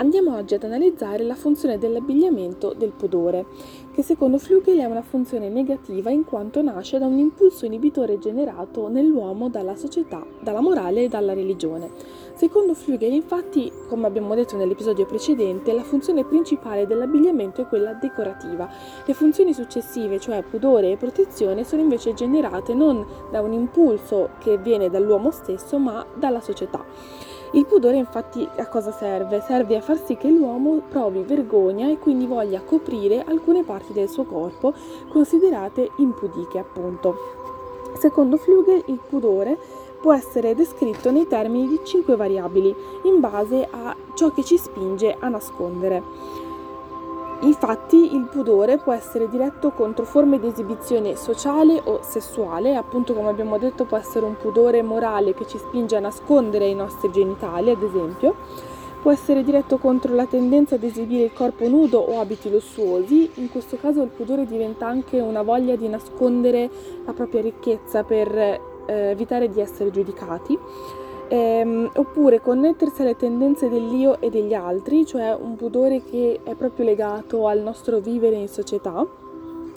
Andiamo oggi ad analizzare la funzione dell'abbigliamento del pudore, che secondo Flügel è una funzione negativa in quanto nasce da un impulso inibitore generato nell'uomo dalla società, dalla morale e dalla religione. Secondo Flügel, infatti, come abbiamo detto nell'episodio precedente, la funzione principale dell'abbigliamento è quella decorativa. Le funzioni successive, cioè pudore e protezione, sono invece generate non da un impulso che viene dall'uomo stesso, ma dalla società. Il pudore infatti a cosa serve? Serve a far sì che l'uomo provi vergogna e quindi voglia coprire alcune parti del suo corpo considerate impudiche appunto. Secondo Flügel il pudore può essere descritto nei termini di cinque variabili in base a ciò che ci spinge a nascondere. Infatti il pudore può essere diretto contro forme di esibizione sociale o sessuale, appunto come abbiamo detto può essere un pudore morale che ci spinge a nascondere i nostri genitali, ad esempio, può essere diretto contro la tendenza ad esibire il corpo nudo o abiti lussuosi, in questo caso il pudore diventa anche una voglia di nascondere la propria ricchezza per eh, evitare di essere giudicati ehm, oppure connettersi alle tendenze dell'io e degli altri, cioè un pudore che è proprio legato al nostro vivere in società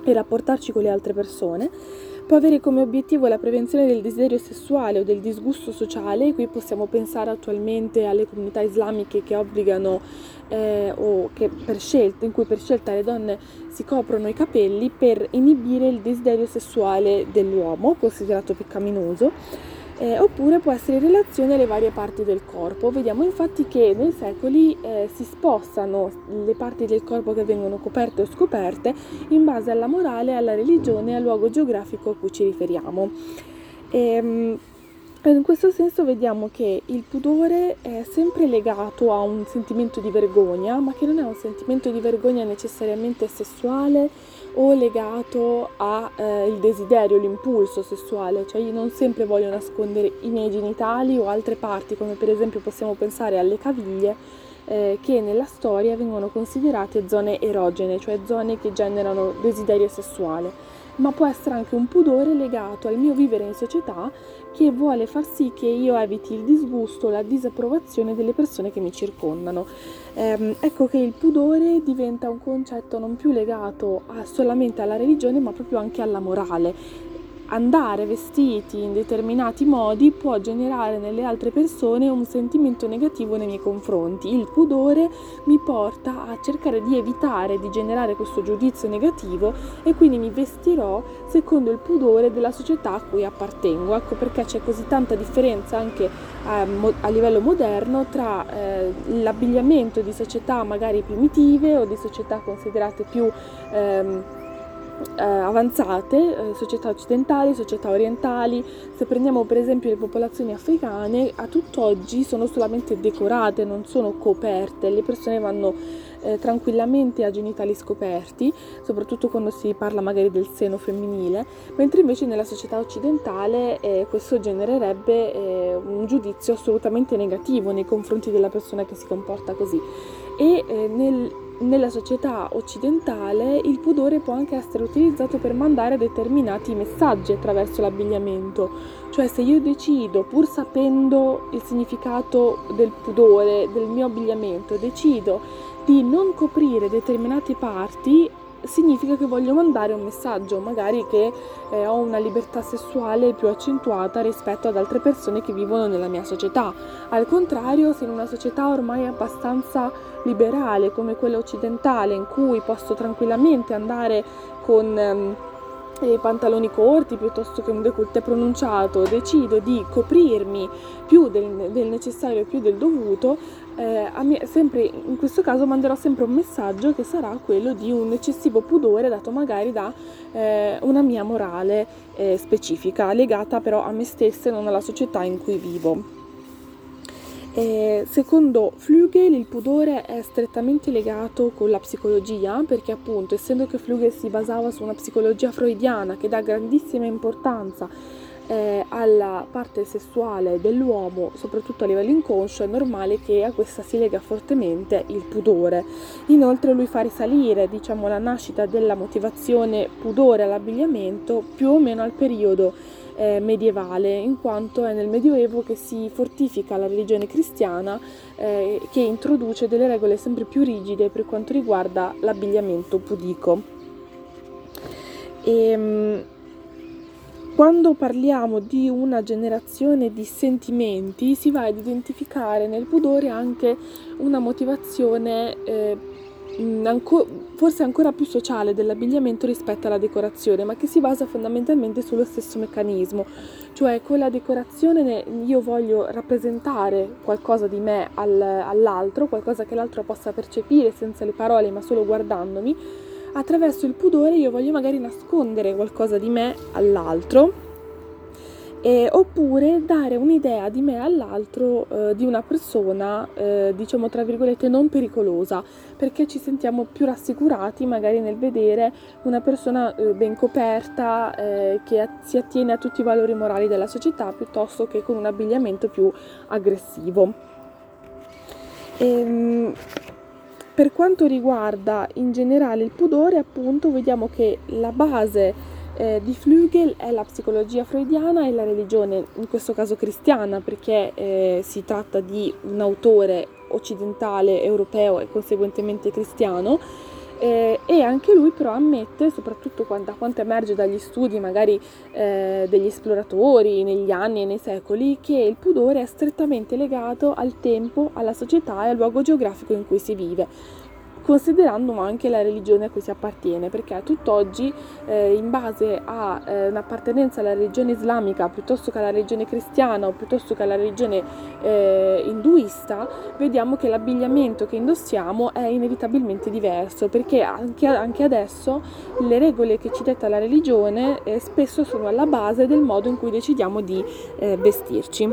e rapportarci con le altre persone. Può avere come obiettivo la prevenzione del desiderio sessuale o del disgusto sociale, qui possiamo pensare attualmente alle comunità islamiche che obbligano eh, o che per scelta, in cui per scelta le donne si coprono i capelli per inibire il desiderio sessuale dell'uomo, considerato peccaminoso eh, oppure può essere in relazione alle varie parti del corpo. Vediamo infatti che nei secoli eh, si spostano le parti del corpo che vengono coperte o scoperte in base alla morale, alla religione e al luogo geografico a cui ci riferiamo. E, ehm, in questo senso vediamo che il pudore è sempre legato a un sentimento di vergogna, ma che non è un sentimento di vergogna necessariamente sessuale o legato al eh, desiderio, l'impulso sessuale, cioè io non sempre voglio nascondere i miei genitali o altre parti, come per esempio possiamo pensare alle caviglie, eh, che nella storia vengono considerate zone erogene, cioè zone che generano desiderio sessuale ma può essere anche un pudore legato al mio vivere in società che vuole far sì che io eviti il disgusto, la disapprovazione delle persone che mi circondano. Eh, ecco che il pudore diventa un concetto non più legato a, solamente alla religione, ma proprio anche alla morale andare vestiti in determinati modi può generare nelle altre persone un sentimento negativo nei miei confronti. Il pudore mi porta a cercare di evitare di generare questo giudizio negativo e quindi mi vestirò secondo il pudore della società a cui appartengo. Ecco perché c'è così tanta differenza anche a, eh, a livello moderno tra eh, l'abbigliamento di società magari primitive o di società considerate più ehm, eh, avanzate, eh, società occidentali, società orientali. Se prendiamo per esempio le popolazioni africane, a tutt'oggi sono solamente decorate, non sono coperte. Le persone vanno eh, tranquillamente a genitali scoperti, soprattutto quando si parla magari del seno femminile, mentre invece nella società occidentale eh, questo genererebbe eh, un giudizio assolutamente negativo nei confronti della persona che si comporta così. E eh, nel, nella società occidentale il pudore può anche essere utilizzato per mandare determinati messaggi attraverso l'abbigliamento, cioè se io decido, pur sapendo il significato del pudore, del mio abbigliamento, decido di non coprire determinate parti, significa che voglio mandare un messaggio, magari che eh, ho una libertà sessuale più accentuata rispetto ad altre persone che vivono nella mia società. Al contrario, se in una società ormai abbastanza liberale come quella occidentale, in cui posso tranquillamente andare con... Ehm, i pantaloni corti piuttosto che un décolleté pronunciato, decido di coprirmi più del, del necessario, più del dovuto, eh, me, sempre, in questo caso manderò sempre un messaggio che sarà quello di un eccessivo pudore dato magari da eh, una mia morale eh, specifica, legata però a me stessa e non alla società in cui vivo. Eh, secondo Flügel il pudore è strettamente legato con la psicologia perché appunto essendo che Flügel si basava su una psicologia freudiana che dà grandissima importanza eh, alla parte sessuale dell'uomo, soprattutto a livello inconscio, è normale che a questa si lega fortemente il pudore. Inoltre lui fa risalire diciamo, la nascita della motivazione pudore all'abbigliamento più o meno al periodo eh, medievale, in quanto è nel Medioevo che si fortifica la religione cristiana eh, che introduce delle regole sempre più rigide per quanto riguarda l'abbigliamento pudico. E, ehm, quando parliamo di una generazione di sentimenti si va ad identificare nel pudore anche una motivazione eh, anco, forse ancora più sociale dell'abbigliamento rispetto alla decorazione, ma che si basa fondamentalmente sullo stesso meccanismo, cioè con la decorazione io voglio rappresentare qualcosa di me al, all'altro, qualcosa che l'altro possa percepire senza le parole ma solo guardandomi. Attraverso il pudore io voglio magari nascondere qualcosa di me all'altro eh, oppure dare un'idea di me all'altro eh, di una persona, eh, diciamo tra virgolette, non pericolosa, perché ci sentiamo più rassicurati magari nel vedere una persona eh, ben coperta eh, che si attiene a tutti i valori morali della società piuttosto che con un abbigliamento più aggressivo. Ehm, per quanto riguarda in generale il pudore, appunto, vediamo che la base eh, di Flügel è la psicologia freudiana e la religione, in questo caso cristiana, perché eh, si tratta di un autore occidentale, europeo e conseguentemente cristiano. Eh, e anche lui però ammette, soprattutto da quanto emerge dagli studi magari eh, degli esploratori negli anni e nei secoli, che il pudore è strettamente legato al tempo, alla società e al luogo geografico in cui si vive considerando anche la religione a cui si appartiene, perché a tutt'oggi eh, in base a eh, un'appartenenza alla religione islamica piuttosto che alla religione cristiana o piuttosto che alla religione eh, induista, vediamo che l'abbigliamento che indossiamo è inevitabilmente diverso, perché anche, anche adesso le regole che ci detta la religione eh, spesso sono alla base del modo in cui decidiamo di eh, vestirci.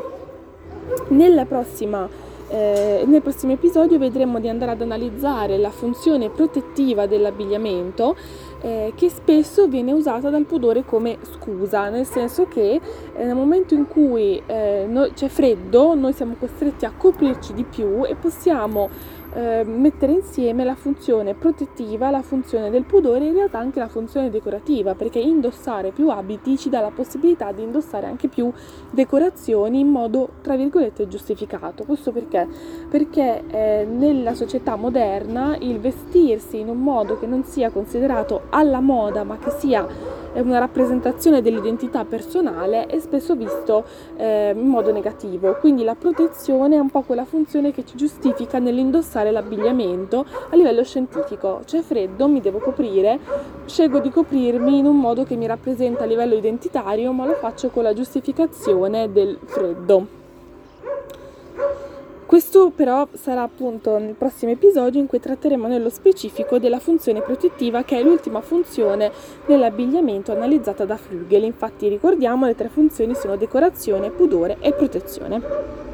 Nella prossima eh, nel prossimo episodio vedremo di andare ad analizzare la funzione protettiva dell'abbigliamento eh, che spesso viene usata dal pudore come scusa, nel senso che eh, nel momento in cui eh, noi, c'è freddo noi siamo costretti a coprirci di più e possiamo eh, mettere insieme la funzione protettiva, la funzione del pudore e in realtà anche la funzione decorativa, perché indossare più abiti ci dà la possibilità di indossare anche più decorazioni in modo tra virgolette giustificato. Questo perché? Perché eh, nella società moderna il vestirsi in un modo che non sia considerato alla moda, ma che sia una rappresentazione dell'identità personale è spesso visto eh, in modo negativo. Quindi la protezione è un po' quella funzione che ci giustifica nell'indossare l'abbigliamento a livello scientifico. C'è freddo, mi devo coprire, scelgo di coprirmi in un modo che mi rappresenta a livello identitario, ma lo faccio con la giustificazione del freddo. Questo però sarà appunto nel prossimo episodio in cui tratteremo nello specifico della funzione protettiva che è l'ultima funzione nell'abbigliamento analizzata da Flügel. Infatti ricordiamo le tre funzioni sono decorazione, pudore e protezione.